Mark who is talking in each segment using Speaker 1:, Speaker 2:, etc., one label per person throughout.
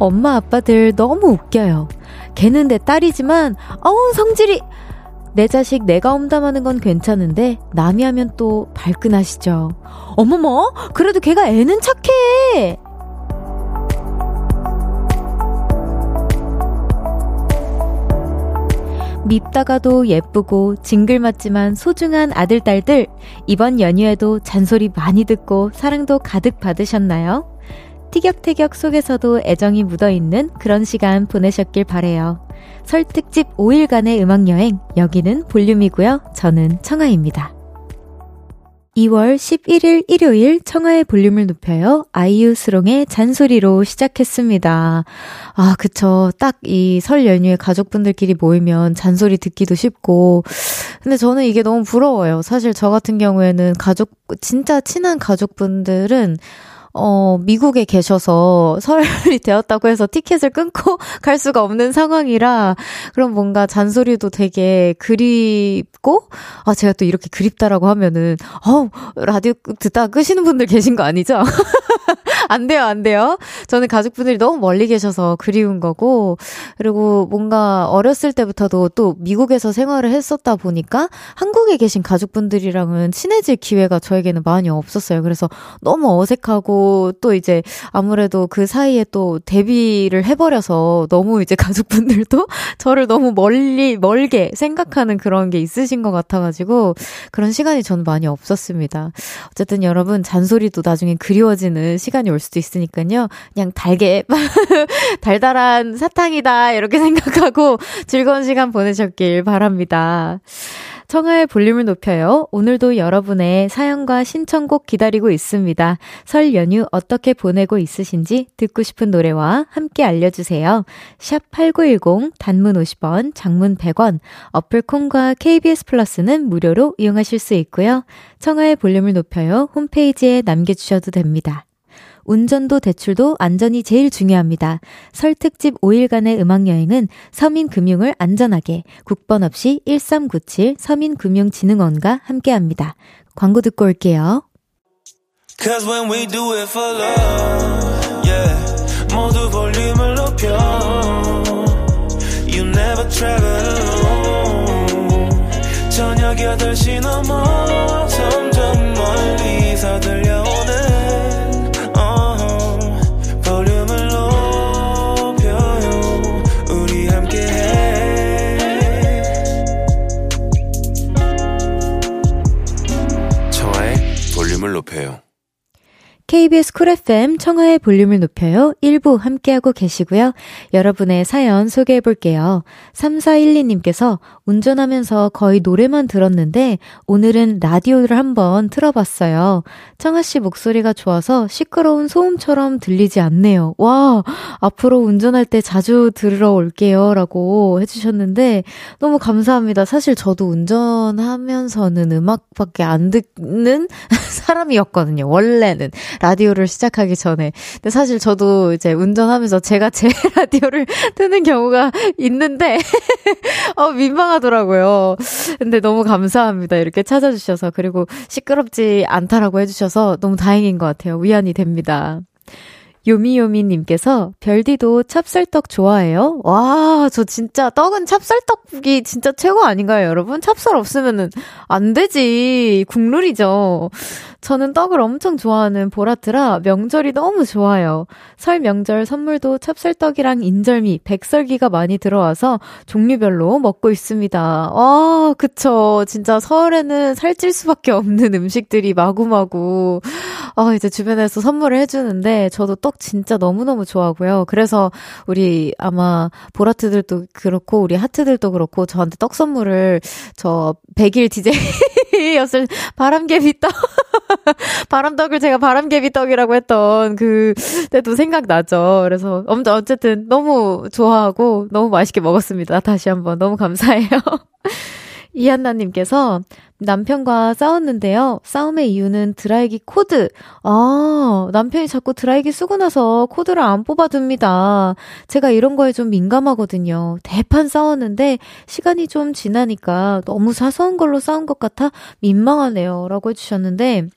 Speaker 1: 엄마 아빠들 너무 웃겨요. 걔는 내 딸이지만, 어우, 성질이! 내 자식 내가 험담하는 건 괜찮은데, 남이 하면 또 발끈하시죠. 어머머! 그래도 걔가 애는 착해! 밉다가도 예쁘고 징글맞지만 소중한 아들, 딸들, 이번 연휴에도 잔소리 많이 듣고 사랑도 가득 받으셨나요? 티격태격 속에서도 애정이 묻어있는 그런 시간 보내셨길 바래요. 설 특집 5일간의 음악 여행, 여기는 볼륨이고요. 저는 청아입니다. 2월 11일 일요일 청하의 볼륨을 높여요. 아이유 스롱의 잔소리로 시작했습니다. 아, 그쵸. 딱 이 설 연휴에 가족분들끼리 모이면 잔소리 듣기도 쉽고. 근데 저는 이게 너무 부러워요. 사실 저 같은 경우에는 가족, 진짜 친한 가족분들은 어, 미국에 계셔서 설이 되었다고 해서 티켓을 끊고 갈 수가 없는 상황이라 그럼 뭔가 잔소리도 되게 그립고 아, 제가 또 이렇게 그립다라고 하면은 어, 라디오 듣다 끄시는 분들 계신 거 아니죠? 안 돼요, 안 돼요. 저는 가족분들이 너무 멀리 계셔서 그리운 거고 그리고 뭔가 어렸을 때부터도 또 미국에서 생활을 했었다 보니까 한국에 계신 가족분들이랑은 친해질 기회가 저에게는 많이 없었어요. 그래서 너무 어색하고 또 이제 아무래도 그 사이에 또 데뷔를 해버려서 너무 이제 가족분들도 저를 너무 멀리, 멀게 생각하는 그런 게 있으신 것 같아가지고 그런 시간이 저는 많이 없었습니다. 어쨌든 여러분 잔소리도 나중에 그리워지는 시간이 올 수도 있으니까요. 그냥 달게, 달달한 사탕이다. 이렇게 생각하고 즐거운 시간 보내셨길 바랍니다. 청하의 볼륨을 높여요. 오늘도 여러분의 사연과 신청곡 기다리고 있습니다. 설 연휴 어떻게 보내고 있으신지 듣고 싶은 노래와 함께 알려주세요. 샵 8910 단문 50원, 장문 100원, 어플 콩과 KBS 플러스는 무료로 이용하실 수 있고요. 청하의 볼륨을 높여요. 홈페이지에 남겨주셔도 됩니다. 운전도 대출도 안전이 제일 중요합니다. 설 특집 5일간의 음악여행은 서민금융을 안전하게 국번 없이 1397 서민금융진흥원과 함께합니다. 광고 듣고 올게요. Cause when we do it for love, yeah. 모두 볼륨을 높여. You never travel alone. 저녁 8시 넘어 점점 높여요. KBS 쿨 FM 청하의 볼륨을 높여요. 1부 함께하고 계시고요. 여러분의 사연 소개해 볼게요. 3412님께서 운전하면서 거의 노래만 들었는데 오늘은 라디오를 한번 틀어봤어요. 청하 씨 목소리가 좋아서 시끄러운 소음처럼 들리지 않네요. 와, 앞으로 운전할 때 자주 들으러 올게요. 라고 해주셨는데 너무 감사합니다. 사실 저도 운전하면서는 음악밖에 안 듣는 사람이었거든요. 원래는. 라디오를 시작하기 전에. 근데 사실 저도 이제 운전하면서 제가 제 라디오를 트는 경우가 있는데, 어, 민망하더라고요. 근데 너무 감사합니다. 이렇게 찾아주셔서. 그리고 시끄럽지 않다라고 해주셔서 너무 다행인 것 같아요. 위안이 됩니다. 요미요미님께서 별디도 찹쌀떡 좋아해요? 와, 저 진짜 떡은 찹쌀떡이 진짜 최고 아닌가요, 여러분? 찹쌀 없으면은 안 되지. 국룰이죠. 저는 떡을 엄청 좋아하는 보라트라 명절이 너무 좋아요. 설 명절 선물도 찹쌀떡이랑 인절미, 백설기가 많이 들어와서 종류별로 먹고 있습니다. 와, 그쵸. 진짜 설에는 살찔 수밖에 없는 음식들이 마구마구, 아, 이제 주변에서 선물을 해주는데 저도 떡 진짜 너무너무 좋아하고요. 그래서 우리 아마 보라트들도 그렇고 우리 하트들도 그렇고 저한테 떡 선물을 저 100일 DJ였을 바람개비 떡 바람떡을 제가 바람개비 떡이라고 했던 그 때도 생각나죠. 그래서 엄청 어쨌든 너무 좋아하고 너무 맛있게 먹었습니다. 다시 한번 너무 감사해요. 이한나님께서 남편과 싸웠는데요. 싸움의 이유는 드라이기 코드. 아, 남편이 자꾸 드라이기 쓰고 나서 코드를 안 뽑아둡니다. 제가 이런 거에 좀 민감하거든요. 대판 싸웠는데 시간이 좀 지나니까 너무 사소한 걸로 싸운 것 같아 민망하네요. 라고 해주셨는데,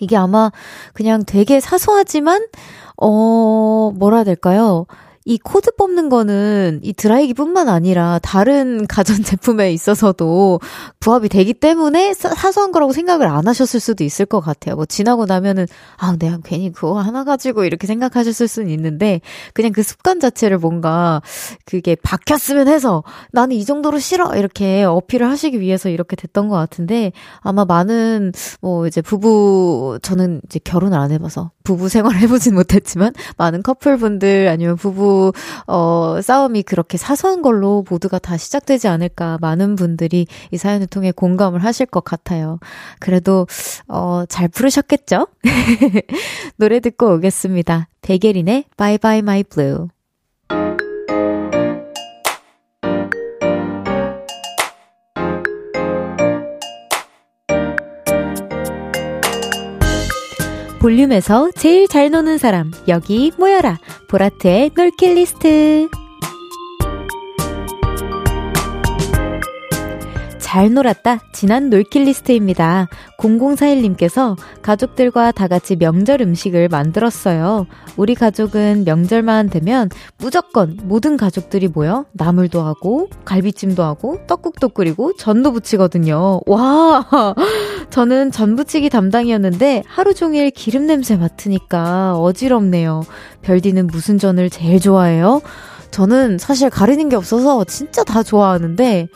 Speaker 1: 이게 아마 그냥 되게 사소하지만, 어, 뭐라 해야 될까요? 이 코드 뽑는 거는 이 드라이기뿐만 아니라 다른 가전 제품에 있어서도 부합이 되기 때문에 사 소한 거라고 생각을 안 하셨을 수도 있을 것 같아요. 뭐 지나고 나면은 아 내가 괜히 그거 하나 가지고 이렇게 생각하셨을 수는 있는데 그냥 그 습관 자체를 뭔가 그게 박혔으면 해서 나는 이 정도로 싫어 이렇게 어필을 하시기 위해서 이렇게 됐던 것 같은데 아마 많은 뭐 이제 부부 저는 이제 결혼을 안 해봐서 부부 생활 해보진 못했지만 많은 커플분들 아니면 부부 어 싸움이 그렇게 사소한 걸로 모두가 다 시작되지 않을까 많은 분들이 이 사연을 통해 공감을 하실 것 같아요. 그래도 어잘 부르셨겠죠? 노래 듣고 오겠습니다. 대게린의 Bye Bye My Blue. 볼륨에서 제일 잘 노는 사람, 여기 모여라. 보라트의 놀킬 리스트. 잘 놀았다. 지난 놀킬 리스트입니다. 0041님께서 가족들과 다 같이 명절 음식을 만들었어요. 우리 가족은 명절만 되면 무조건 모든 가족들이 모여 나물도 하고 갈비찜도 하고 떡국도 끓이고 전도 부치거든요. 와! 저는 전 부치기 담당이었는데 하루 종일 기름 냄새 맡으니까 어지럽네요. 별디는 무슨 전을 제일 좋아해요? 저는 사실 가리는 게 없어서 진짜 다 좋아하는데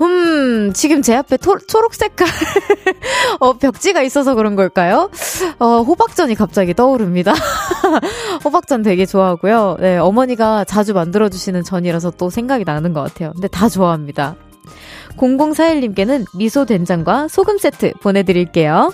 Speaker 1: 음, 지금 제 앞에 토, 초록 색깔, 어, 벽지가 있어서 그런 걸까요? 어, 호박전이 갑자기 떠오릅니다. 호박전 되게 좋아하고요. 네, 어머니가 자주 만들어주시는 전이라서 또 생각이 나는 것 같아요. 근데 다 좋아합니다. 0041님께는 미소 된장과 소금 세트 보내드릴게요.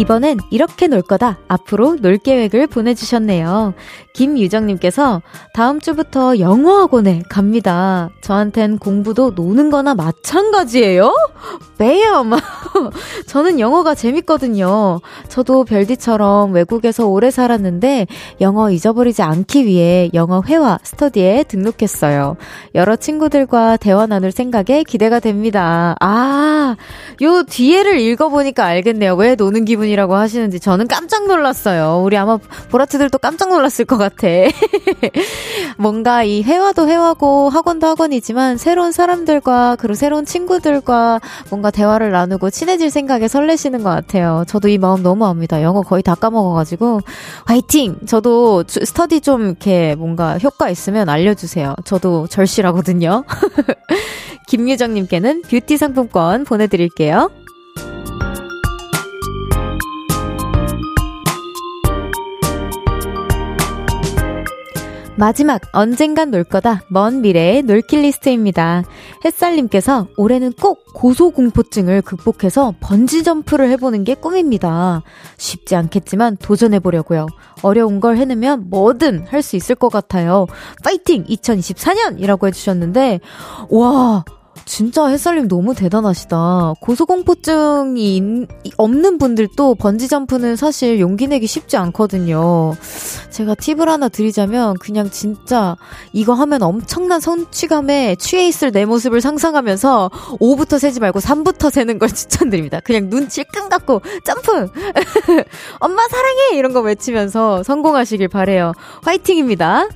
Speaker 1: 이번엔 이렇게 놀 거다. 앞으로 놀 계획을 보내주셨네요. 김유정님께서 다음 주부터 영어학원에 갑니다. 저한텐 공부도 노는 거나 마찬가지예요? 매염! 저는 영어가 재밌거든요. 저도 별디처럼 외국에서 오래 살았는데 영어 잊어버리지 않기 위해 영어 회화 스터디에 등록했어요. 여러 친구들과 대화 나눌 생각에 기대가 됩니다. 아, 요 뒤에를 읽어보니까 알겠네요. 왜 노는 기분이 분이라고 하시는지 저는 깜짝 놀랐어요. 우리 아마 보라트들도 깜짝 놀랐을 것 같아. 뭔가 이 회화도 회화고 학원도 학원이지만 새로운 사람들과 그리고 새로운 친구들과 뭔가 대화를 나누고 친해질 생각에 설레시는 것 같아요. 저도 이 마음 너무 압니다. 영어 거의 다 까먹어가지고 화이팅! 저도 스터디 좀 이렇게 뭔가 효과 있으면 알려주세요. 저도 절실하거든요. 김유정님께는 뷰티 상품권 보내드릴게요. 마지막 언젠간 놀 거다 먼 미래의 놀킬 리스트입니다. 햇살님께서 올해는 꼭 고소공포증을 극복해서 번지 점프를 해보는 게 꿈입니다. 쉽지 않겠지만 도전해보려고요. 어려운 걸 해내면 뭐든 할 수 있을 것 같아요. 파이팅 2024년이라고 해주셨는데 와 진짜 햇살님 너무 대단하시다. 고소공포증이 없는 분들도 번지점프는 사실 용기 내기 쉽지 않거든요. 제가 팁을 하나 드리자면 그냥 진짜 이거 하면 엄청난 성취감에 취해 있을 내 모습을 상상하면서 5부터 세지 말고 3부터 세는 걸 추천드립니다. 그냥 눈 질끈 감고 점프! 엄마 사랑해! 이런 거 외치면서 성공하시길 바래요. 화이팅입니다.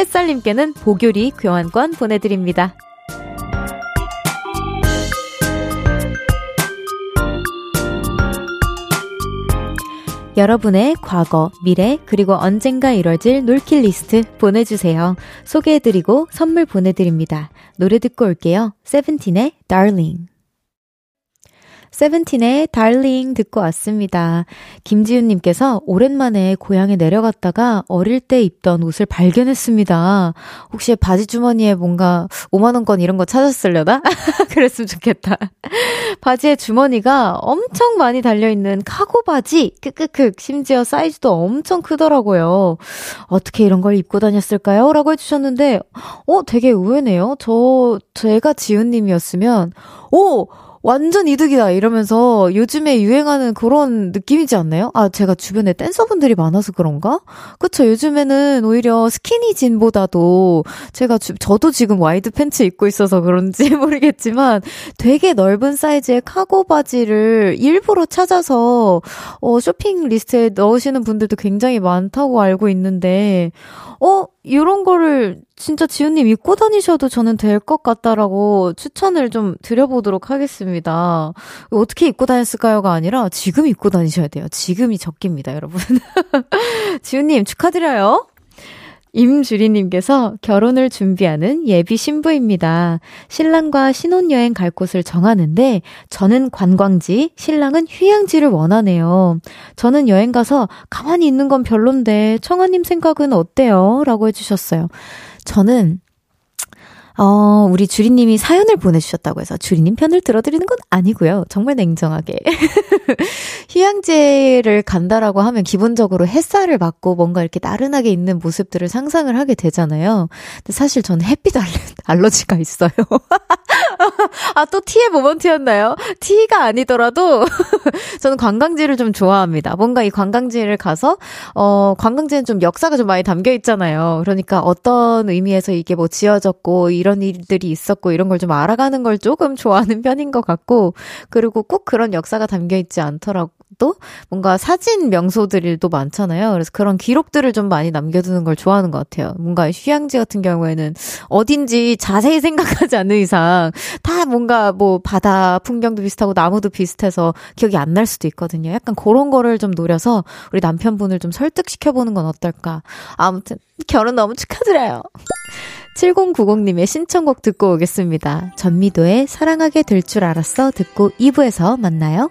Speaker 1: 햇살님께는 보교리 교환권 보내드립니다. 여러분의 과거, 미래, 그리고 언젠가 이뤄질 놀킬 리스트 보내주세요. 소개해드리고 선물 보내드립니다. 노래 듣고 올게요. 세븐틴의 Darling. 세븐틴의 달링 듣고 왔습니다. 김지윤님께서 오랜만에 고향에 내려갔다가 어릴 때 입던 옷을 발견했습니다. 혹시 바지 주머니에 뭔가 5만원권 이런 거 찾았으려나? 그랬으면 좋겠다. 바지에 주머니가 엄청 많이 달려있는 카고 바지, 크크크, 심지어 사이즈도 엄청 크더라고요. 어떻게 이런 걸 입고 다녔을까요? 라고 해주셨는데, 어, 되게 의외네요. 저, 제가 지윤님이었으면, 오! 완전 이득이다 이러면서 요즘에 유행하는 그런 느낌이지 않나요? 아, 제가 주변에 댄서분들이 많아서 그런가? 그쵸. 요즘에는 오히려 스키니진보다도 제가 주, 저도 지금 와이드 팬츠 입고 있어서 그런지 모르겠지만 되게 넓은 사이즈의 카고 바지를 일부러 찾아서 어, 쇼핑 리스트에 넣으시는 분들도 굉장히 많다고 알고 있는데 어, 이런 거를 진짜 지훈님 입고 다니셔도 저는 될 것 같다라고 추천을 좀 드려보도록 하겠습니다. 어떻게 입고 다녔을까요가 아니라 지금 입고 다니셔야 돼요. 지금이 적기입니다, 여러분. 지훈님 축하드려요. 임주리님께서 결혼을 준비하는 예비 신부입니다. 신랑과 신혼여행 갈 곳을 정하는데 저는 관광지, 신랑은 휴양지를 원하네요. 저는 여행 가서 가만히 있는 건 별론데 청아님 생각은 어때요? 라고 해주셨어요. 저는 어, 우리 주리님이 사연을 보내주셨다고 해서 주리님 편을 들어드리는 건 아니고요. 정말 냉정하게. 휴양지를 간다라고 하면 기본적으로 햇살을 받고 뭔가 이렇게 나른하게 있는 모습들을 상상을 하게 되잖아요. 근데 사실 저는 햇빛 알러지가 있어요. 아, 또 티의 모먼트였나요? 티가 아니더라도 저는 관광지를 좀 좋아합니다. 뭔가 이 관광지를 가서, 어, 관광지는 좀 역사가 좀 많이 담겨 있잖아요. 그러니까 어떤 의미에서 이게 뭐 지어졌고, 이런 일들이 있었고 이런 걸 좀 알아가는 걸 조금 좋아하는 편인 것 같고 그리고 꼭 그런 역사가 담겨 있지 않더라 도 뭔가 사진 명소들도 많잖아요. 그래서 그런 기록들을 좀 많이 남겨두는 걸 좋아하는 것 같아요. 뭔가 휴양지 같은 경우에는 어딘지 자세히 생각하지 않는 이상 다 뭔가 뭐 바다 풍경도 비슷하고 나무도 비슷해서 기억이 안 날 수도 있거든요. 약간 그런 거를 좀 노려서 우리 남편분을 좀 설득시켜보는 건 어떨까. 아무튼 결혼 너무 축하드려요. 7090님의 신청곡 듣고 오겠습니다. 전미도의 사랑하게 될 줄 알았어 듣고 2부에서 만나요.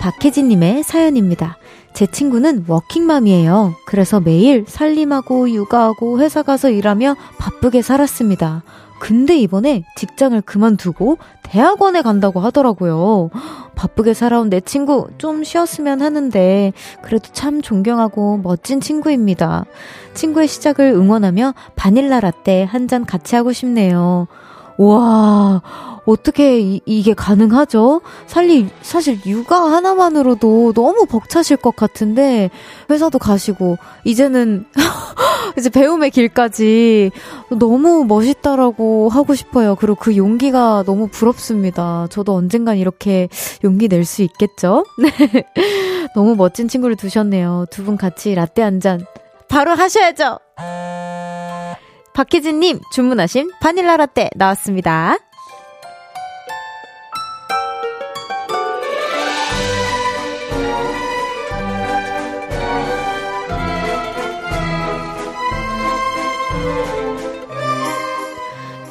Speaker 1: 박혜진님의 사연입니다. 제 친구는 워킹맘이에요. 그래서 매일 살림하고 육아하고 회사 가서 일하며 바쁘게 살았습니다. 근데 이번에 직장을 그만두고 대학원에 간다고 하더라고요. 바쁘게 살아온 내 친구 좀 쉬었으면 하는데 그래도 참 존경하고 멋진 친구입니다. 친구의 시작을 응원하며 바닐라 라떼 한 잔 같이 하고 싶네요. 와, 어떻게 이, 이게 가능하죠? 살리, 사실 육아 하나만으로도 너무 벅차실 것 같은데, 회사도 가시고, 이제는, 이제 배움의 길까지 너무 멋있다라고 하고 싶어요. 그리고 그 용기가 너무 부럽습니다. 저도 언젠간 이렇게 용기 낼 수 있겠죠? 네. 너무 멋진 친구를 두셨네요. 두 분 같이 라떼 한 잔, 바로 하셔야죠! 박혜진님 주문하신 바닐라 라떼 나왔습니다.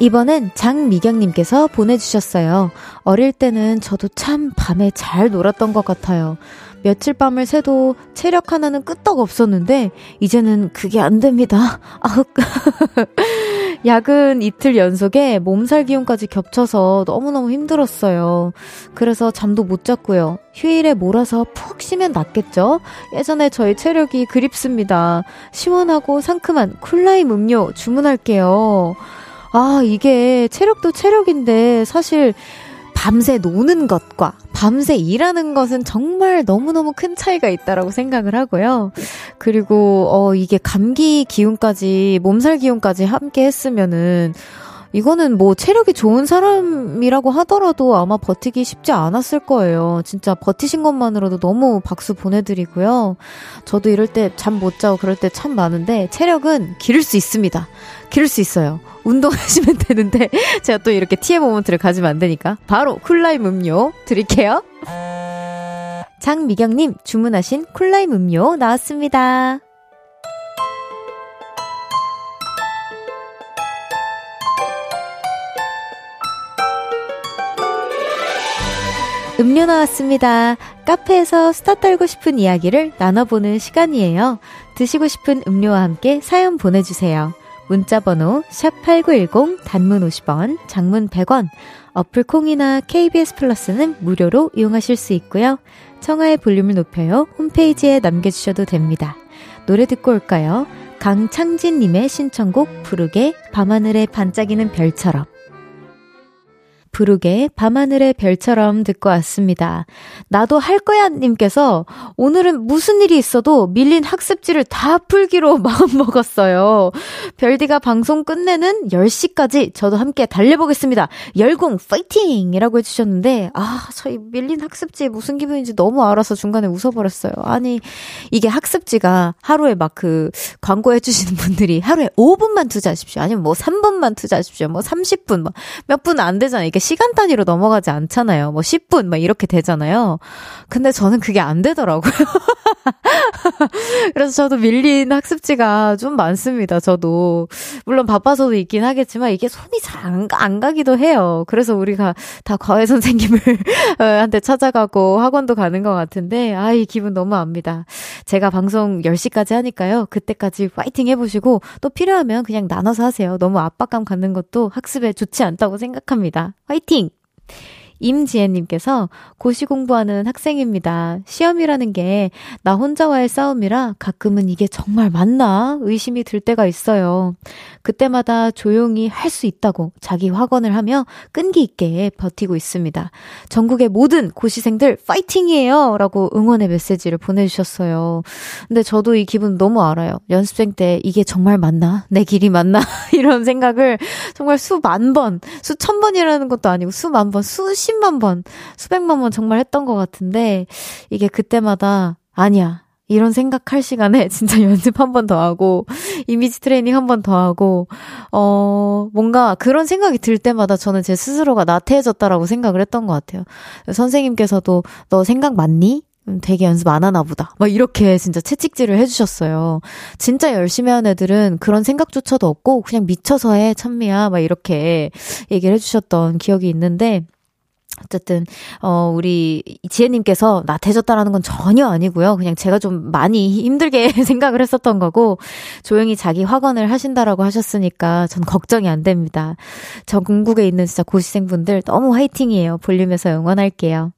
Speaker 1: 이번엔 장미경님께서 보내주셨어요. 어릴 때는 저도 참 밤에 잘 놀았던 것 같아요. 며칠 밤을 새도 체력 하나는 끄떡 없었는데 이제는 그게 안 됩니다. 아흑. 야근 이틀 연속에 몸살 기운까지 겹쳐서 너무너무 힘들었어요. 그래서 잠도 못 잤고요. 휴일에 몰아서 푹 쉬면 낫겠죠? 예전에 저희 체력이 그립습니다. 시원하고 상큼한 쿨라임 음료 주문할게요. 아, 이게 체력도 체력인데 사실 밤새 노는 것과 밤새 일하는 것은 정말 너무너무 큰 차이가 있다라고 생각을 하고요. 그리고, 어, 이게 감기 기운까지, 몸살 기운까지 함께 했으면은, 이거는 뭐 체력이 좋은 사람이라고 하더라도 아마 버티기 쉽지 않았을 거예요. 진짜 버티신 것만으로도 너무 박수 보내드리고요. 저도 이럴 때 잠 못 자고 그럴 때 참 많은데 체력은 기를 수 있습니다. 기를 수 있어요. 운동하시면 되는데 제가 또 이렇게 티의 모먼트를 가지면 안 되니까 바로 쿨라임 음료 드릴게요. 장미경님 주문하신 쿨라임 음료 나왔습니다. 음료 나왔습니다. 카페에서 스타 떨고 싶은 이야기를 나눠보는 시간이에요. 드시고 싶은 음료와 함께 사연 보내주세요. 문자번호 샵8910 단문 50원, 장문 100원, 어플 콩이나 KBS 플러스는 무료로 이용하실 수 있고요. 청하의 볼륨을 높여요. 홈페이지에 남겨주셔도 됩니다. 노래 듣고 올까요? 강창진님의 신청곡 부르게 밤하늘에 반짝이는 별처럼. 부르게 밤하늘의 별처럼 듣고 왔습니다. 나도 할 거야 님께서 오늘은 무슨 일이 있어도 밀린 학습지를 다 풀기로 마음먹었어요. 별디가 방송 끝내는 10시까지 저도 함께 달려보겠습니다. 열공 파이팅! 이라고 해주셨는데 아 저희 밀린 학습지 무슨 기분인지 너무 알아서 중간에 웃어버렸어요. 아니 이게 학습지가 하루에 막 그 광고해주시는 분들이 하루에 5분만 투자하십시오. 아니면 뭐 3분만 투자하십시오. 뭐 30분 몇 분 안 되잖아요. 이게 시간 단위로 넘어가지 않잖아요. 뭐 10분 막 이렇게 되잖아요. 근데 저는 그게 안 되더라고요. 그래서 저도 밀린 학습지가 좀 많습니다. 저도 물론 바빠서도 있긴 하겠지만 이게 손이 잘안 안 가기도 해요. 그래서 우리가 다 과외 선생님을 어, 한테 찾아가고 학원도 가는 것 같은데 아 이 기분 너무 압니다. 제가 방송 10시까지 하니까요. 그때까지 파이팅 해보시고 또 필요하면 그냥 나눠서 하세요. 너무 압박감 갖는 것도 학습에 좋지 않다고 생각합니다. 화이팅! 임지혜님께서 고시 공부하는 학생입니다. 시험이라는 게 나 혼자와의 싸움이라 가끔은 이게 정말 맞나 의심이 들 때가 있어요. 그때마다 조용히 할 수 있다고 자기 확언을 하며 끈기 있게 버티고 있습니다. 전국의 모든 고시생들 파이팅이에요! 라고 응원의 메시지를 보내주셨어요. 근데 저도 이 기분 너무 알아요. 연습생 때 이게 정말 맞나? 내 길이 맞나? 이런 생각을 정말 수만 번, 수천 번이라는 것도 아니고 수만 번, 수십 만 번, 수백만 번 정말 했던 것 같은데 이게 그때마다 아니야. 이런 생각할 시간에 진짜 연습 한 번 더 하고, 이미지 트레이닝 한 번 더 하고, 어, 뭔가 그런 생각이 들 때마다 저는 제 스스로가 나태해졌다라고 생각을 했던 것 같아요. 선생님께서도 너 생각 많니? 음, 되게 연습 안 하나 보다. 막 이렇게 진짜 채찍질을 해주셨어요. 진짜 열심히 하는 애들은 그런 생각조차도 없고, 그냥 미쳐서 해, 찬미야. 막 이렇게 얘기를 해주셨던 기억이 있는데, 어쨌든 어 우리 지혜님께서 나태해졌다라는 건 전혀 아니고요. 그냥 제가 좀 많이 힘들게 생각을 했었던 거고 조용히 자기 확언을 하신다라고 하셨으니까 전 걱정이 안 됩니다. 전국에 있는 진짜 고시생분들 너무 화이팅이에요. 볼륨에서 응원할게요.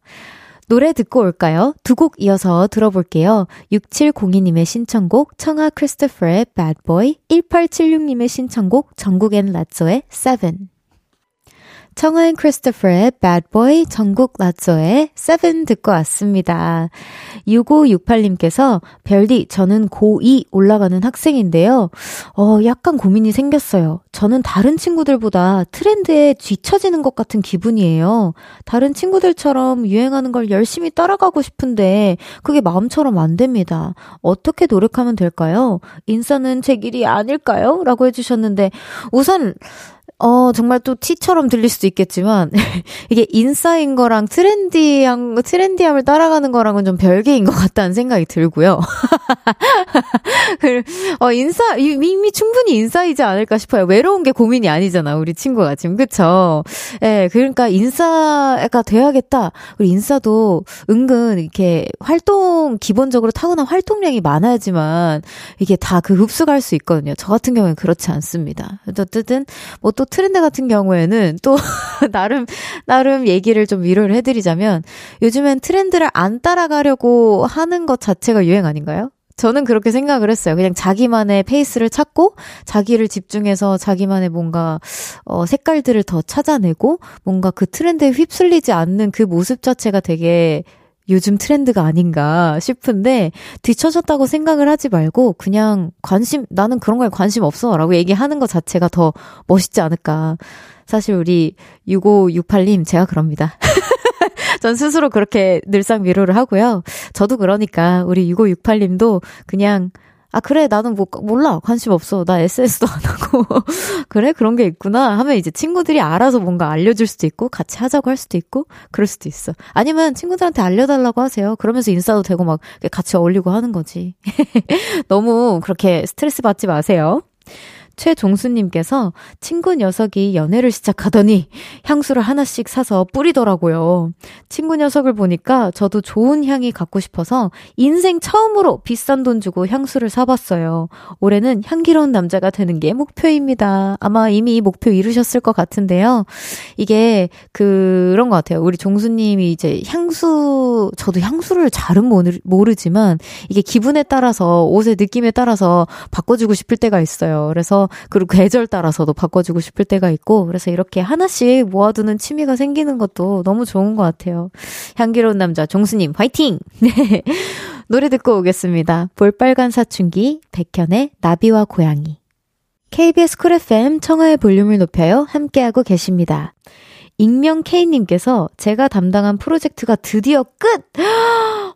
Speaker 1: 노래 듣고 올까요? 두 곡 이어서 들어볼게요. 6702님의 신청곡 청아 크리스토퍼의 Bad Boy, 1876님의 신청곡 정국앤 라조의 Seven. 청하인 크리스토퍼의 Bad Boy, 전국 라조의 Seven 듣고 왔습니다. 6568님께서 별디, 저는 고2 올라가는 학생인데요. 어, 약간 고민이 생겼어요. 저는 다른 친구들보다 트렌드에 뒤처지는 것 같은 기분이에요. 다른 친구들처럼 유행하는 걸 열심히 따라가고 싶은데 그게 마음처럼 안 됩니다. 어떻게 노력하면 될까요? 인싸는 제 길이 아닐까요? 라고 해주셨는데 우선 어, 정말 또 T처럼 들릴 수도 있겠지만, 이게 인싸인 거랑 트렌디한, 트렌디함을 따라가는 거랑은 좀 별개인 것 같다는 생각이 들고요. 그, 어, 인싸, 이미 충분히 인싸이지 않을까 싶어요. 외로운 게 고민이 아니잖아, 우리 친구가 지금. 그쵸? 예, 그러니까 인싸가 돼야겠다. 우리 인싸도 은근 이렇게 활동, 기본적으로 타고난 활동량이 많아야지만, 이게 다 그 흡수가 할 수 있거든요. 저 같은 경우는 그렇지 않습니다. 어쨌든, 뭐 또 트렌드 같은 경우에는 또 나름 나름 얘기를 좀 위로를 해드리자면 요즘엔 트렌드를 안 따라가려고 하는 것 자체가 유행 아닌가요? 저는 그렇게 생각을 했어요. 그냥 자기만의 페이스를 찾고 자기를 집중해서 자기만의 뭔가 어 색깔들을 더 찾아내고 뭔가 그 트렌드에 휩쓸리지 않는 그 모습 자체가 되게 요즘 트렌드가 아닌가 싶은데 뒤처졌다고 생각을 하지 말고 그냥 관심 나는 그런 거에 관심 없어라고 얘기하는 것 자체가 더 멋있지 않을까. 사실 우리 6568님 제가 그럽니다. 전 스스로 그렇게 늘상 위로를 하고요. 저도 그러니까 우리 6568님도 그냥 아, 그래, 나는 뭐, 몰라. 관심 없어. 나 SS도 안 하고. 그래? 그런 게 있구나. 하면 이제 친구들이 알아서 뭔가 알려줄 수도 있고, 같이 하자고 할 수도 있고, 그럴 수도 있어. 아니면 친구들한테 알려달라고 하세요. 그러면서 인싸도 되고 막 같이 어울리고 하는 거지. 너무 그렇게 스트레스 받지 마세요. 최종수님께서 친구 녀석이 연애를 시작하더니 향수를 하나씩 사서 뿌리더라고요. 친구 녀석을 보니까 저도 좋은 향이 갖고 싶어서 인생 처음으로 비싼 돈 주고 향수를 사봤어요. 올해는 향기로운 남자가 되는 게 목표입니다. 아마 이미 목표 이루셨을 것 같은데요. 이게 그런 것 같아요. 우리 종수님이 이제 향수, 저도 향수를 잘은 모르, 지만 이게 기분에 따라서 옷의 느낌에 따라서 바꿔주고 싶을 때가 있어요. 그래서 그리고 계절 따라서도 바꿔주고 싶을 때가 있고 그래서 이렇게 하나씩 모아두는 취미가 생기는 것도 너무 좋은 것 같아요. 향기로운 남자 종수님 화이팅! 네 노래 듣고 오겠습니다. 볼빨간 사춘기 백현의 나비와 고양이 KBS 쿨 FM 청하의 볼륨을 높여요 함께하고 계십니다. 익명 K님께서 제가 담당한 프로젝트가 드디어 끝!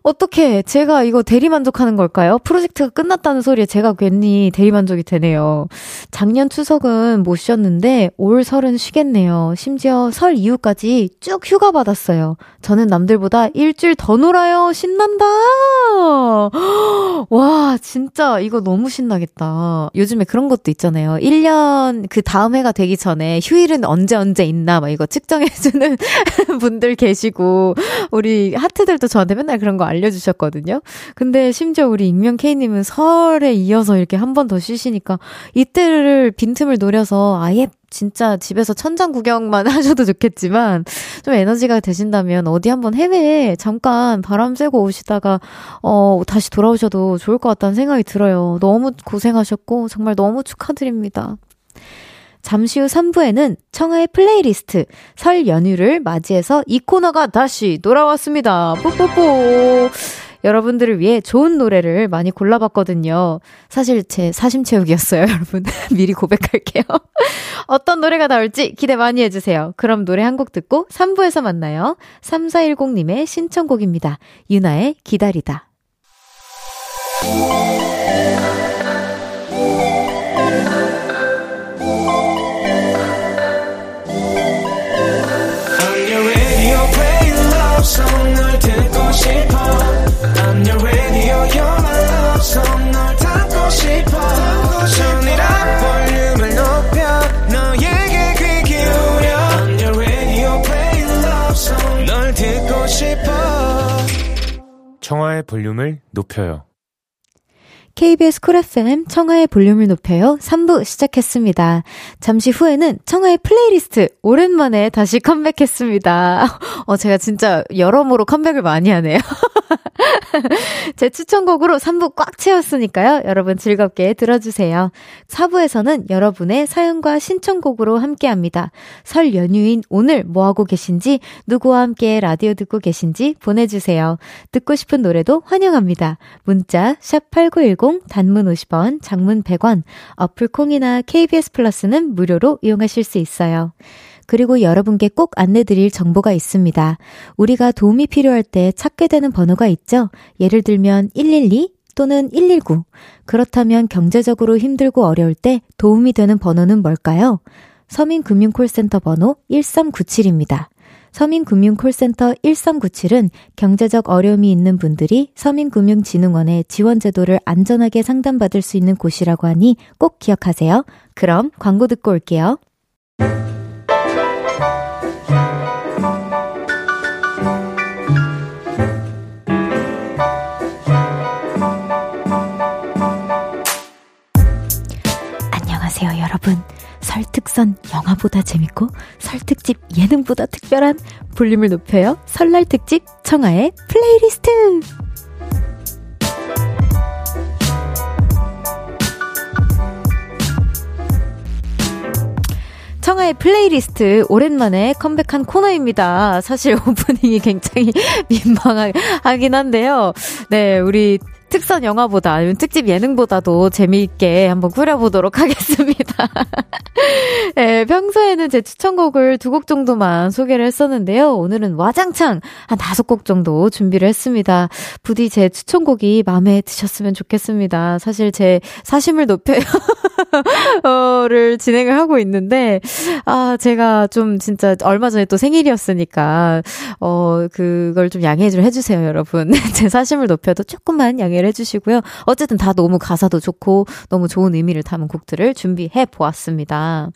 Speaker 1: 어떻게 제가 이거 대리만족하는 걸까요? 프로젝트가 끝났다는 소리에 제가 괜히 대리만족이 되네요. 작년 추석은 못 쉬었는데 올 설은 쉬겠네요. 심지어 설 이후까지 쭉 휴가 받았어요. 저는 남들보다 일주일 더 놀아요. 신난다! 와, 진짜 이거 너무 신나겠다. 요즘에 그런 것도 있잖아요. 1년 그 다음 해가 되기 전에 휴일은 언제 언제 있나 막 이거 측정해 주는 분들 계시고 우리 하트들도 저한테 맨날 그런 거 알려 알려주셨거든요. 근데 심지어 우리 익명 K님은 설에 이어서 이렇게 한 번 더 쉬시니까 이때를 빈틈을 노려서 아예 진짜 집에서 천장 구경만 하셔도 좋겠지만 좀 에너지가 되신다면 어디 한번 해외에 잠깐 바람 쐬고 오시다가 어 다시 돌아오셔도 좋을 것 같다는 생각이 들어요. 너무 고생하셨고 정말 너무 축하드립니다. 잠시 후 3부에는 청하의 플레이리스트 설 연휴를 맞이해서 이 코너가 다시 돌아왔습니다. 뽀뽀뽀. 여러분들을 위해 좋은 노래를 많이 골라봤거든요. 사실 제 사심 채우기였어요, 여러분. 미리 고백할게요. 어떤 노래가 나올지 기대 많이 해주세요. 그럼 노래 한 곡 듣고 3부에서 만나요. 3410님의 신청곡입니다. 유나의 기다리다. 청하의 볼륨을 높여요 KBS 쿨 FM 청하의 볼륨을 높여요 3부 시작했습니다. 잠시 후에는 청하의 플레이리스트 오랜만에 다시 컴백했습니다. 어, 제가 진짜 여러모로 컴백을 많이 하네요. 제 추천곡으로 3부 꽉 채웠으니까요. 여러분 즐겁게 들어주세요. 4부에서는 여러분의 사연과 신청곡으로 함께 합니다. 설 연휴인 오늘 뭐하고 계신지, 누구와 함께 라디오 듣고 계신지 보내주세요. 듣고 싶은 노래도 환영합니다. 문자, 샵8910, 단문 50원, 장문 100원, 어플 콩이나 KBS 플러스는 무료로 이용하실 수 있어요. 그리고 여러분께 꼭 안내드릴 정보가 있습니다. 우리가 도움이 필요할 때 찾게 되는 번호가 있죠? 예를 들면 112 또는 119. 그렇다면 경제적으로 힘들고 어려울 때 도움이 되는 번호는 뭘까요? 서민금융콜센터 번호 1397입니다. 서민금융콜센터 1397은 경제적 어려움이 있는 분들이 서민금융진흥원의 지원제도를 안전하게 상담받을 수 있는 곳이라고 하니 꼭 기억하세요. 그럼 광고 듣고 올게요. 안녕하세요, 여러분. 설특선 영화보다 재밌고 설특집 예능보다 특별한 볼륨을 높여요. 설날 특집 청하의 플레이리스트. 청하의 플레이리스트 오랜만에 컴백한 코너입니다. 사실 오프닝이 굉장히 민망하긴 한데요. 네, 우리 특선 영화보다 아니면 특집 예능보다도 재미있게 한번 꾸려보도록 하겠습니다. 네, 평소에는 제 추천곡을 두 곡 정도만 소개를 했었는데요. 오늘은 와장창 한 다섯 곡 정도 준비를 했습니다. 부디 제 추천곡이 마음에 드셨으면 좋겠습니다. 사실 제 사심을 높여요. 를 진행을 하고 있는데, 아, 제가 좀 진짜 얼마 전에 또 생일이었으니까, 어, 그걸 좀 양해 좀 해주세요, 여러분. 제 사심을 높여도 조금만 양해를 해주시고요. 어쨌든 다 너무 가사도 좋고, 너무 좋은 의미를 담은 곡들을 준비해 보았습니다.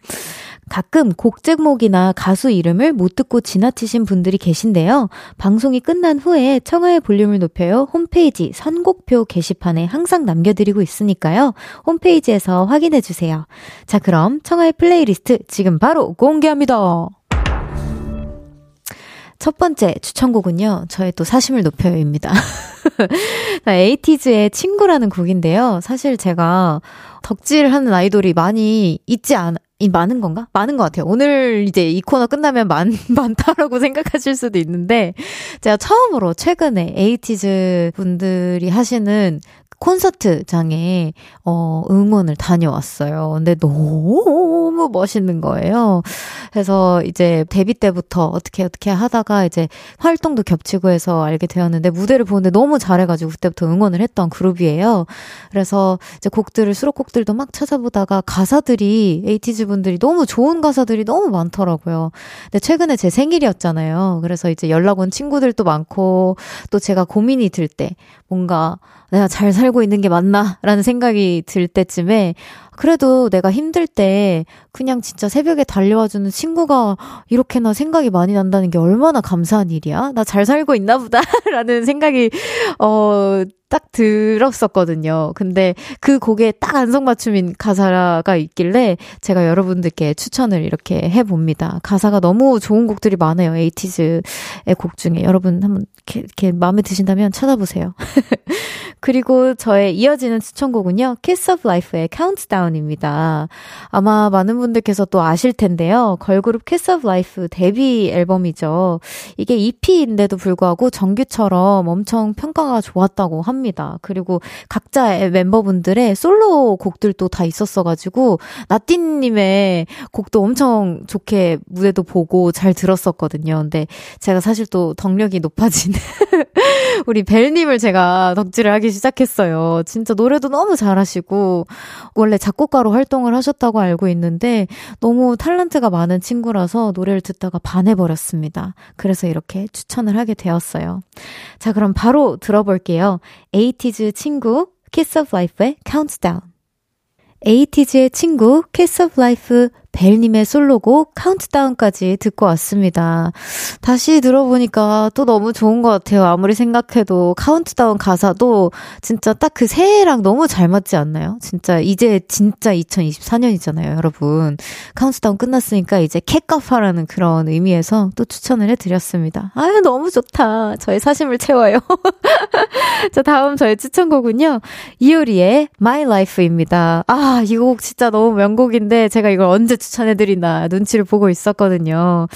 Speaker 1: 가끔 곡 제목이나 가수 이름을 못 듣고 지나치신 분들이 계신데요. 방송이 끝난 후에 청하의 볼륨을 높여요 홈페이지 선곡표 게시판에 항상 남겨드리고 있으니까요. 홈페이지에서 확인해 주세요. 자, 그럼 청하의 플레이리스트 지금 바로 공개합니다. 첫 번째 추천곡은요, 저의 또 사심을 높여요입니다. 에이티즈의 친구라는 곡인데요. 사실 제가 덕질하는 아이돌이 많이 있지 않, 이 많은 건가? 많은 것 같아요. 오늘 이제 이 코너 끝나면 많, 많다라고 생각하실 수도 있는데, 제가 처음으로 최근에 에이티즈 분들이 하시는 콘서트장에 어 응원을 다녀왔어요. 근데 너무 멋있는 거예요. 그래서 이제 데뷔 때부터 어떻게 어떻게 하다가 이제 활동도 겹치고 해서 알게 되었는데 무대를 보는데 너무 잘해가지고 그때부터 응원을 했던 그룹이에요. 그래서 이제 곡들을 수록곡들도 막 찾아보다가 가사들이 에이티즈 분들이 너무 좋은 가사들이 너무 많더라고요. 근데 최근에 제 생일이었잖아요. 그래서 이제 연락 온 친구들도 많고 또 제가 고민이 들 때 뭔가 내가 잘 살고 있는 게 맞나? 라는 생각이 들 때쯤에 그래도 내가 힘들 때 그냥 진짜 새벽에 달려와주는 친구가 이렇게나 생각이 많이 난다는 게 얼마나 감사한 일이야? 나 잘 살고 있나 보다. 라는 생각이, 어, 딱 들었었거든요. 근데 그 곡에 딱 안성맞춤인 가사가 있길래 제가 여러분들께 추천을 이렇게 해봅니다. 가사가 너무 좋은 곡들이 많아요. 에이티즈의 곡 중에. 여러분 한번 이렇게, 이렇게 마음에 드신다면 찾아보세요. 그리고 저의 이어지는 추천곡은요. Kiss of Life의 Countdown입니다. 아마 많은 분들께서 또 아실 텐데요. 걸그룹 Kiss of Life 데뷔 앨범이죠. 이게 EP인데도 불구하고 정규처럼 엄청 평가가 좋았다고 합니다. 그리고 각자의 멤버분들의 솔로 곡들도 다 있었어가지고, 나띠님의 곡도 엄청 좋게 무대도 보고 잘 들었었거든요. 근데 제가 사실 또 덕력이 높아지는 우리 벨님을 제가 덕질을 하기 시작했어요. 진짜 노래도 너무 잘하시고, 원래 작곡가로 활동을 하셨다고 알고 있는데, 너무 탤런트가 많은 친구라서 노래를 듣다가 반해버렸습니다. 그래서 이렇게 추천을 하게 되었어요. 자, 그럼 바로 들어볼게요. 에이티즈 친구, 키스 오브 라이프의 카운트다운. 에이티즈의 친구, 키스 오브 라이프 벨님의 솔로곡 카운트다운까지 듣고 왔습니다. 다시 들어보니까 또 너무 좋은 것 같아요. 아무리 생각해도 카운트다운 가사도 진짜 딱 그 새해랑 너무 잘 맞지 않나요? 진짜 이제 진짜 2024년이잖아요, 여러분. 카운트다운 끝났으니까 이제 캣카파라는 그런 의미에서 또 추천을 해드렸습니다. 아유, 너무 좋다. 저의 사심을 채워요. 자, 다음 저의 추천곡은요. 이효리의 My Life입니다. 아, 이 곡 진짜 너무 명곡인데 제가 이걸 언제 추천 해드리나 눈치를 보고 있었거든요.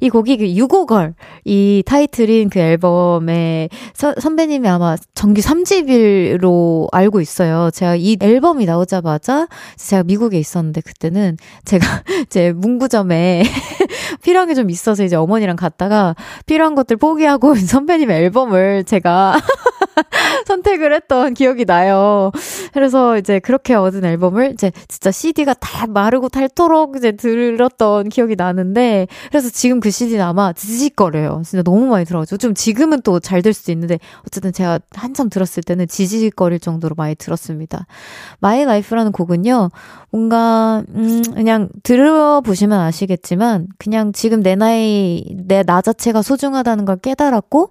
Speaker 1: 이 곡이 그 U-Go-Girl, 이 타이틀인 그 앨범에 서, 선배님이 아마 정규 3집으로 알고 있어요. 제가 이 앨범이 나오자마자 제가 미국에 있었는데 그때는 제가 제 문구점에 필요한 게 좀 있어서 이제 어머니랑 갔다가 필요한 것들 포기하고 선배님 앨범을 제가 선택을 했던 기억이 나요. 그래서 이제 그렇게 얻은 앨범을 이제 진짜 CD가 다 마르고 닳도록 이제 들었던 기억이 나는데 그래서 지금 그 CD는 아마 지직거려요. 진짜 너무 많이 들어가지고 좀 지금은 또 잘 될 수도 있는데 어쨌든 제가 한참 들었을 때는 지직거릴 정도로 많이 들었습니다. My Life라는 곡은요. 뭔가 음 그냥 들어보시면 아시겠지만 그냥 지금 내 나이 내 나 자체가 소중하다는 걸 깨달았고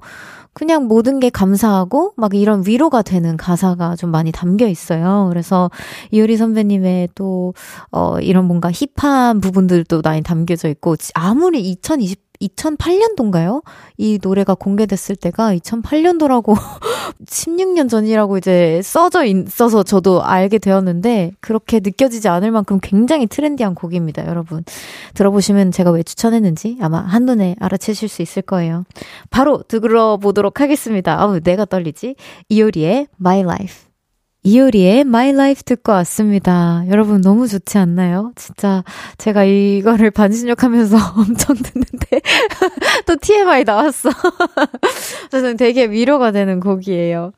Speaker 1: 그냥 모든 게 감사하고 막 이런 위로가 되는 가사가 좀 많이 담겨 있어요. 그래서 이효리 선배님의 또, 어, 이런 뭔가 힙한 부분들도 많이 담겨져 있고, 아무리 2020, 2008년도인가요? 이 노래가 공개됐을 때가 2008년도라고 16년 전이라고 이제 써져 있어서 저도 알게 되었는데 그렇게 느껴지지 않을 만큼 굉장히 트렌디한 곡입니다, 여러분. 들어보시면 제가 왜 추천했는지 아마 한눈에 알아채실 수 있을 거예요. 바로 들어보도록 하겠습니다. 아우, 내가 떨리지? 이효리의 My Life. 이효리의 My Life 듣고 왔습니다. 여러분 너무 좋지 않나요? 진짜 제가 이거를 반신욕 하면서 엄청 듣는데 또 TMI 나왔어. 저는 되게 위로가 되는 곡이에요.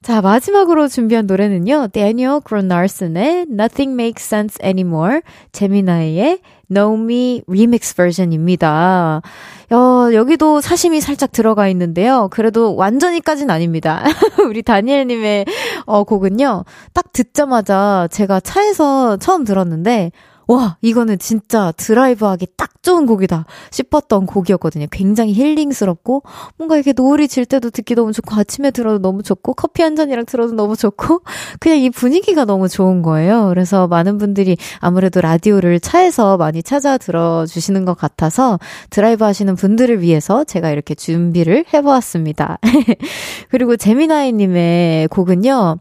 Speaker 1: 자, 마지막으로 준비한 노래는요. 데니얼 그로나슨의 Nothing Makes Sense Anymore, 제미나이의 Know Me 리믹스 버전입니다. 어, 여기도 사심이 살짝 들어가 있는데요. 그래도 완전히까진 아닙니다. 우리 다니엘님의 어, 곡은요. 딱 듣자마자 제가 차에서 처음 들었는데, 와, 이거는 진짜 드라이브 하기 딱 좋은 곡이다 싶었던 곡이었거든요. 굉장히 힐링스럽고, 뭔가 이렇게 노을이 질 때도 듣기 너무 좋고, 아침에 들어도 너무 좋고, 커피 한 잔이랑 들어도 너무 좋고, 그냥 이 분위기가 너무 좋은 거예요. 그래서 많은 분들이 아무래도 라디오를 차에서 많이 찾아 들어주시는 것 같아서 드라이브 하시는 분들을 위해서 제가 이렇게 준비를 해보았습니다. 그리고 재미나이님의 곡은요,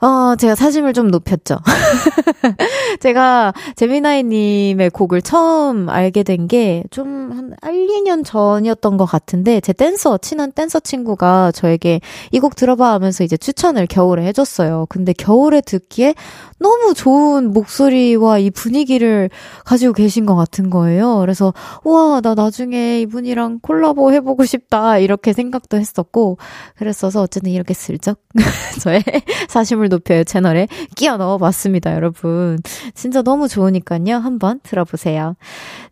Speaker 1: 어, 제가 사심을 좀 높였죠. 제가 재미나이님의 곡을 처음 알게 된 게 좀 한 1, 2년 전이었던 것 같은데 제 댄서, 친한 댄서 친구가 저에게 이 곡 들어봐 하면서 이제 추천을 겨울에 해줬어요. 근데 겨울에 듣기에 너무 좋은 목소리와 이 분위기를 가지고 계신 것 같은 거예요. 그래서 우와, 나 나중에 이분이랑 콜라보 해보고 싶다. 이렇게 생각도 했었고 그랬어서 어쨌든 이렇게 슬쩍 저의 사 심을 높여요 채널에 끼워 넣어 봤습니다, 여러분. 진짜 너무 좋으니까요. 한번 들어보세요.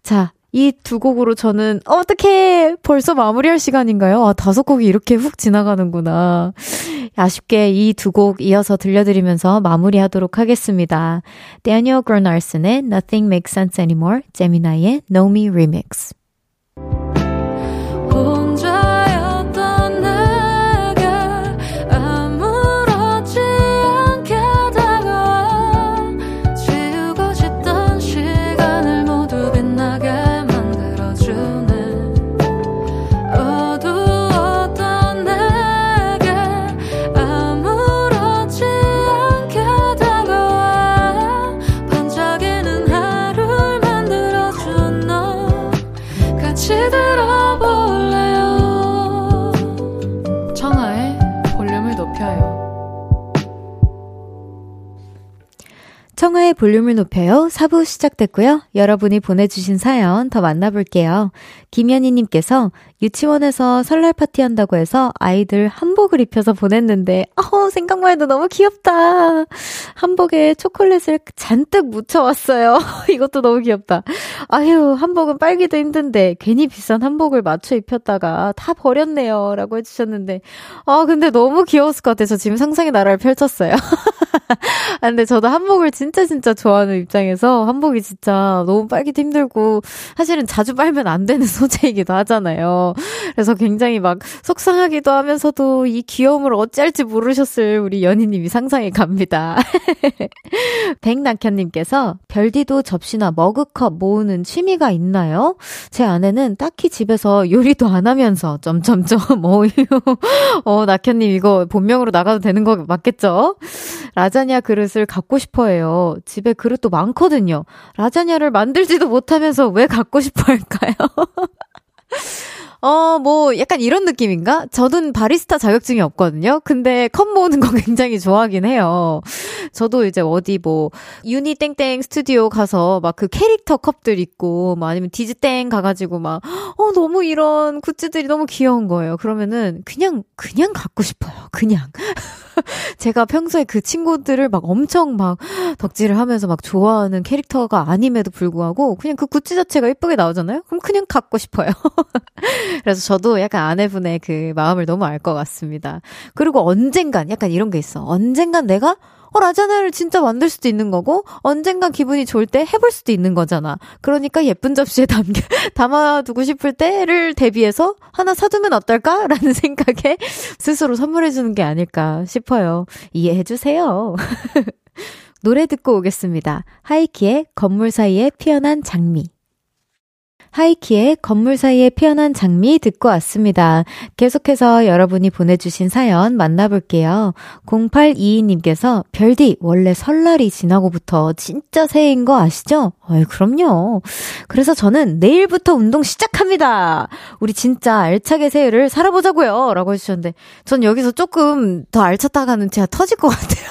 Speaker 1: 자, 이두 곡으로 저는 어떻게 벌써 마무리할 시간인가요? 아, 다섯 곡이 이렇게 훅 지나가는구나. 아쉽게 이 두 곡 이어서 들려드리면서 마무리하도록 하겠습니다. 데니얼 그로나슨의 Nothing Makes Sense Anymore, 제미나의 Know Me Remix. 청하의 볼륨을 높여요. 4부 시작됐고요. 여러분이 보내주신 사연 더 만나볼게요. 김현희님께서 유치원에서 설날 파티 한다고 해서 아이들 한복을 입혀서 보냈는데, 어, 생각만 해도 너무 귀엽다. 한복에 초콜릿을 잔뜩 묻혀왔어요. 이것도 너무 귀엽다. 아유, 한복은 빨기도 힘든데, 괜히 비싼 한복을 맞춰 입혔다가 다 버렸네요. 라고 해주셨는데, 아, 근데 너무 귀여웠을 것 같아서 지금 상상의 나라를 펼쳤어요. 아, 근데 저도 한복을 진짜 진짜 좋아하는 입장에서 한복이 진짜 너무 빨기도 힘들고, 사실은 자주 빨면 안 되는 소재이기도 하잖아요. 그래서 굉장히 막 속상하기도 하면서도 이 귀여움을 어찌할지 모르셨을 우리 연희님이 상상이 갑니다. 백낙현님께서 별디도 접시나 머그컵 모으는 취미가 있나요? 제 아내는 딱히 집에서 요리도 안 하면서 점점점 어유 어 낙현님 이거 본명으로 나가도 되는 거 맞겠죠? 라자냐 그릇을 갖고 싶어해요. 집에 그릇도 많거든요. 라자냐를 만들지도 못하면서 왜 갖고 싶어 할까요? 어, 뭐, 약간 이런 느낌인가? 저는 바리스타 자격증이 없거든요? 근데 컵 모으는 거 굉장히 좋아하긴 해요. 저도 이제 어디 뭐, 유니 땡땡 스튜디오 가서 막 그 캐릭터 컵들 있고, 뭐 아니면 디즈땡 가가지고 막, 어, 너무 이런 굿즈들이 너무 귀여운 거예요. 그러면은 그냥, 그냥 갖고 싶어요. 그냥. 제가 평소에 그 친구들을 막 엄청 막 덕질을 하면서 막 좋아하는 캐릭터가 아님에도 불구하고 그냥 그 굿즈 자체가 예쁘게 나오잖아요? 그럼 그냥 갖고 싶어요. 그래서 저도 약간 아내분의 그 마음을 너무 알 것 같습니다. 그리고 언젠간 약간 이런 게 있어. 언젠간 내가 어, 라자냐를 진짜 만들 수도 있는 거고, 언젠간 기분이 좋을 때 해볼 수도 있는 거잖아. 그러니까 예쁜 접시에 담겨, 담아두고 싶을 때를 대비해서 하나 사두면 어떨까? 라는 생각에 스스로 선물해주는 게 아닐까 싶어요. 이해해주세요. 노래 듣고 오겠습니다. 하이키의 건물 사이에 피어난 장미. 하이키의 건물 사이에 피어난 장미 듣고 왔습니다. 계속해서 여러분이 보내주신 사연 만나볼게요. 0822님께서 별디 원래 설날이 지나고부터 진짜 새해인 거 아시죠? 어이 그럼요. 그래서 저는 내일부터 운동 시작합니다. 우리 진짜 알차게 새해를 살아보자고요. 라고 해주셨는데 전 여기서 조금 더 알찼다가는 제가 터질 것 같아요.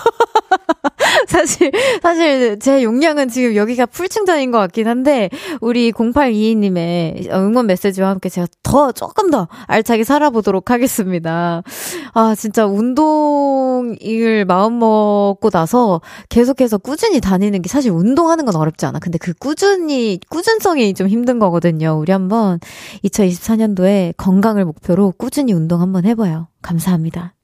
Speaker 1: 사실, 사실 제 용량은 지금 여기가 풀 충전인 것 같긴 한데, 우리 0822님 의 응원 메시지와 함께 제가 더, 조금 더 알차게 살아보도록 하겠습니다. 아, 진짜 운동을 마음 먹고 나서 계속해서 꾸준히 다니는 게 사실 운동하는 건 어렵지 않아. 근데 그 꾸준히, 꾸준성이 좀 힘든 거거든요. 우리 한번 2024년도에 건강을 목표로 꾸준히 운동 한번 해 봐요. 감사합니다.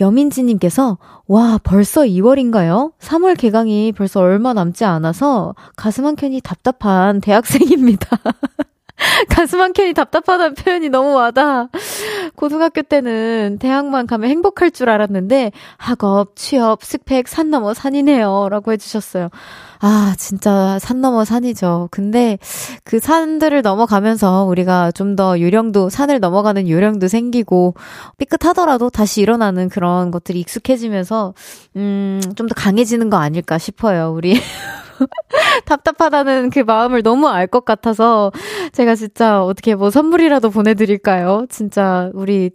Speaker 1: 여민지님께서, 와, 벌써 2월인가요? 3월 개강이 벌써 얼마 남지 않아서 가슴 한 켠이 답답한 대학생입니다. 가슴 한 켠이 답답하다는 표현이 너무 와닿아. 고등학교 때는 대학만 가면 행복할 줄 알았는데 학업, 취업, 스펙, 산 넘어 산이네요. 라고 해 주셨어요. 아, 진짜 산 넘어 산이죠. 근데 그 산들을 넘어가면서 우리가 좀 더 요령도, 산을 넘어가는 요령도 생기고 삐끗하더라도 다시 일어나는 그런 것들이 익숙해지면서, 음, 좀 더 강해지는 거 아닐까 싶어요. 우리. 답답하다는 그 마음을 너무 알 것 같아서 제가 진짜 어떻게 뭐 선물이라도 보내드릴까요? 진짜 우리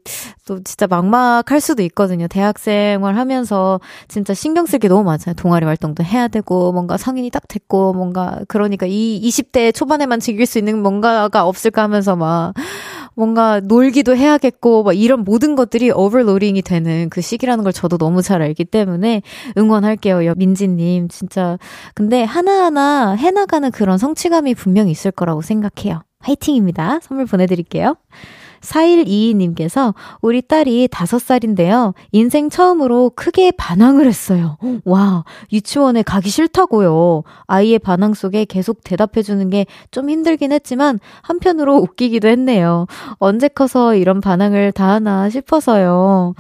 Speaker 1: 또 진짜 막막할 수도 있거든요. 대학 생활 하면서 진짜 신경 쓸 게 너무 많잖아요. 동아리 활동도 해야 되고 뭔가 성인이 딱 됐고 뭔가 그러니까 이 20대 초반에만 즐길 수 있는 뭔가가 없을까 하면서 막 뭔가 놀기도 해야겠고, 막 이런 모든 것들이 오버로딩이 되는 그 시기라는 걸 저도 너무 잘 알기 때문에 응원할게요. 민지님. 진짜. 근데 하나하나 해나가는 그런 성취감이 분명히 있을 거라고 생각해요. 화이팅입니다. 선물 보내드릴게요. 4122님께서 우리 딸이 5살인데요. 인생 처음으로 크게 반항을 했어요. 와, 유치원에 가기 싫다고요. 아이의 반항 속에 계속 대답해주는 게 좀 힘들긴 했지만 한편으로 웃기기도 했네요. 언제 커서 이런 반항을 다 하나 싶어서요.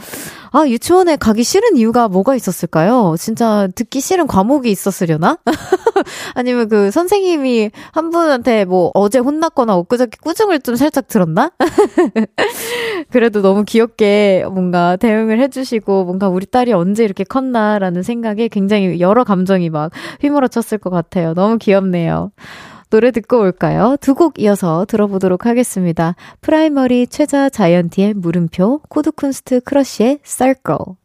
Speaker 1: 아, 유치원에 가기 싫은 이유가 뭐가 있었을까요? 진짜 듣기 싫은 과목이 있었으려나? 아니면 그 선생님이 한 분한테 뭐 어제 혼났거나 엊그저께 꾸중을 좀 살짝 들었나? 그래도 너무 귀엽게 뭔가 대응을 해주시고 뭔가 우리 딸이 언제 이렇게 컸나라는 생각에 굉장히 여러 감정이 막 휘몰아쳤을 것 같아요. 너무 귀엽네요. 노래 듣고 올까요? 두 곡 이어서 들어보도록 하겠습니다. 프라이머리 최자 자이언티의 물음표, 코드쿤스트 크러쉬의 Circle.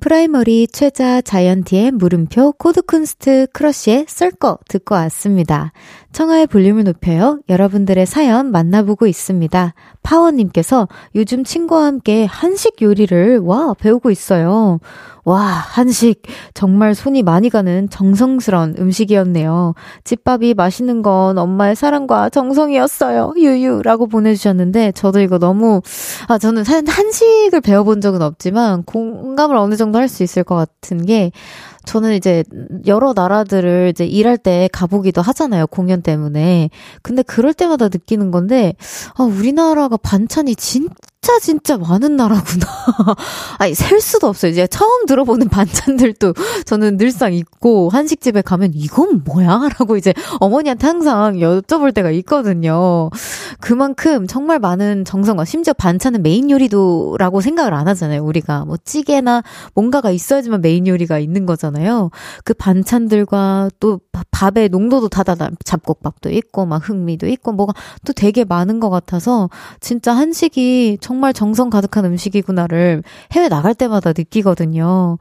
Speaker 1: 프라이머리 최자 자이언티의 물음표, 코드쿤스트 크러쉬의 Circle 듣고 왔습니다. 청하의 볼륨을 높여요. 여러분들의 사연 만나보고 있습니다. 파워님께서 요즘 친구와 함께 한식 요리를 와 배우고 있어요. 와, 한식. 정말 손이 많이 가는 정성스러운 음식이었네요. 집밥이 맛있는 건 엄마의 사랑과 정성이었어요. 유유 라고 보내주셨는데, 저도 이거 너무, 아, 저는 한식을 배워본 적은 없지만, 공감을 어느 정도 할 수 있을 것 같은 게, 저는 이제 여러 나라들을 이제 일할 때 가보기도 하잖아요. 공연 때문에. 근데 그럴 때마다 느끼는 건데, 아, 우리나라가 반찬이 진짜 진짜 많은 나라구나. 아니, 셀 수도 없어요. 이제 처음 들어보는 반찬들도 저는 늘상 있고, 한식집에 가면 이건 뭐야? 라고 이제 어머니한테 항상 여쭤볼 때가 있거든요. 그만큼 정말 많은 정성과, 심지어 반찬은 메인 요리도라고 생각을 안 하잖아요. 우리가 뭐 찌개나 뭔가가 있어야지만 메인 요리가 있는 거잖아요. 그 반찬들과 또 밥의 농도도 다다다 잡곡밥도 있고, 막 흑미도 있고, 뭐가 또 되게 많은 것 같아서, 진짜 한식이 정말 정성 가득한 음식이구나를 해외 나갈 때마다 느끼거든요.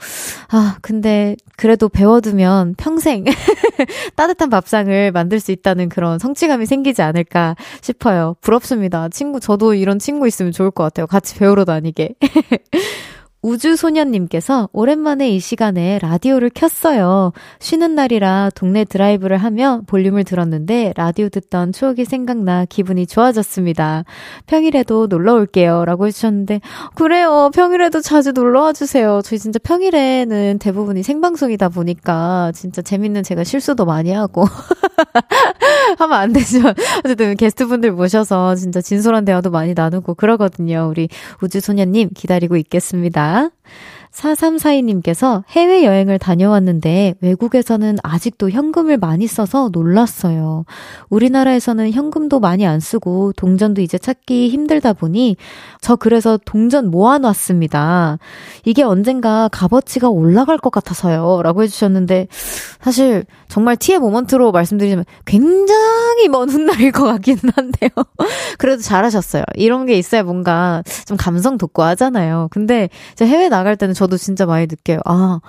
Speaker 1: 아, 근데 그래도 배워두면 평생 따뜻한 밥상을 만들 수 있다는 그런 성취감이 생기지 않을까 싶어요. 부럽습니다. 친구, 저도 이런 친구 있으면 좋을 것 같아요. 같이 배우러 다니게. 우주소년님께서 오랜만에 이 시간에 라디오를 켰어요. 쉬는 날이라 동네 드라이브를 하며 볼륨을 들었는데 라디오 듣던 추억이 생각나 기분이 좋아졌습니다. 평일에도 놀러 올게요. 라고 해주셨는데, 그래요. 평일에도 자주 놀러 와주세요. 저희 진짜 평일에는 대부분이 생방송이다 보니까 진짜 재밌는 제가 실수도 많이 하고. 하면 안 되죠. 어쨌든 게스트분들 모셔서 진짜 진솔한 대화도 많이 나누고 그러거든요. 우리 우주소년님 기다리고 있겠습니다. 있습니다. 4342님께서 해외여행을 다녀왔는데 외국에서는 아직도 현금을 많이 써서 놀랐어요. 우리나라에서는 현금도 많이 안 쓰고 동전도 이제 찾기 힘들다 보니 저 그래서 동전 모아놨습니다. 이게 언젠가 값어치가 올라갈 것 같아서요. 라고 해주셨는데 사실 정말 티의 모먼트로 말씀드리자면 굉장히 먼 훗날일 것 같긴 한데요. 그래도 잘하셨어요. 이런 게 있어야 뭔가 좀 감성 돋고 하잖아요. 근데 해외 나갈 때는 저도 진짜 많이 느껴요. 아,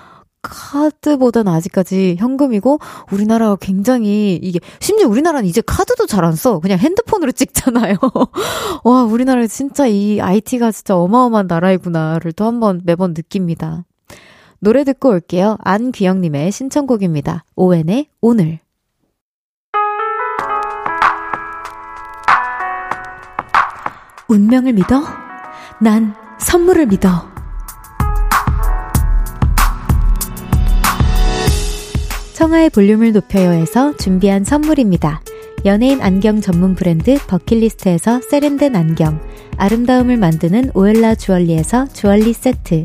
Speaker 1: 카드보다는 아직까지 현금이고 우리나라가 굉장히 이게 심지어 우리나라는 이제 카드도 잘 안 써. 그냥 핸드폰으로 찍잖아요. 와, 우리나라 진짜 이 IT가 진짜 어마어마한 나라이구나를 또 한 번 매번 느낍니다. 노래 듣고 올게요. 안귀영 님의 신청곡입니다. 오웬의 오늘. 운명을 믿어? 난 선물을 믿어. 청하의 볼륨을 높여요에서 준비한 선물입니다. 연예인 안경 전문 브랜드 버킷리스트에서 세련된 안경, 아름다움을 만드는 오엘라 주얼리에서 주얼리 세트,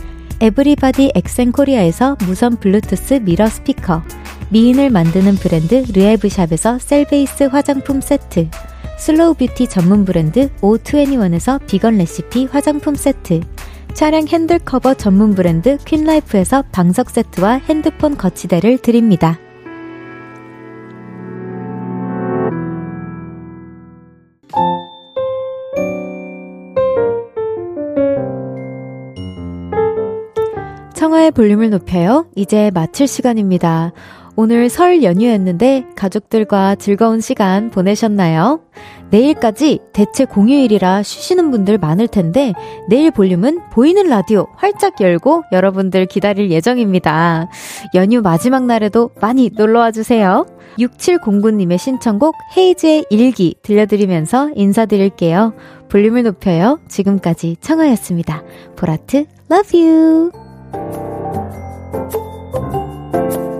Speaker 1: 에브리바디 엑센코리아에서 무선 블루투스 mirror 스피커, 미인을 만드는 브랜드 르에브샵에서 셀베이스 화장품 세트, slow beauty 전문 브랜드 O21에서 비건 레시피 화장품 세트, 차량 핸들 커버 전문 브랜드 퀸라이프에서 방석 세트와 핸드폰 거치대를 드립니다. 청하의 볼륨을 높여요. 이제 마칠 시간입니다. 오늘 설 연휴였는데 가족들과 즐거운 시간 보내셨나요? 내일까지 대체 공휴일이라 쉬시는 분들 많을 텐데 내일 볼륨은 보이는 라디오 활짝 열고 여러분들 기다릴 예정입니다. 연휴 마지막 날에도 많이 놀러와 주세요. 6709님의 신청곡 헤이즈의 일기 들려드리면서 인사드릴게요. 볼륨을 높여요. 지금까지 청하였습니다. 보라트, love Thank you.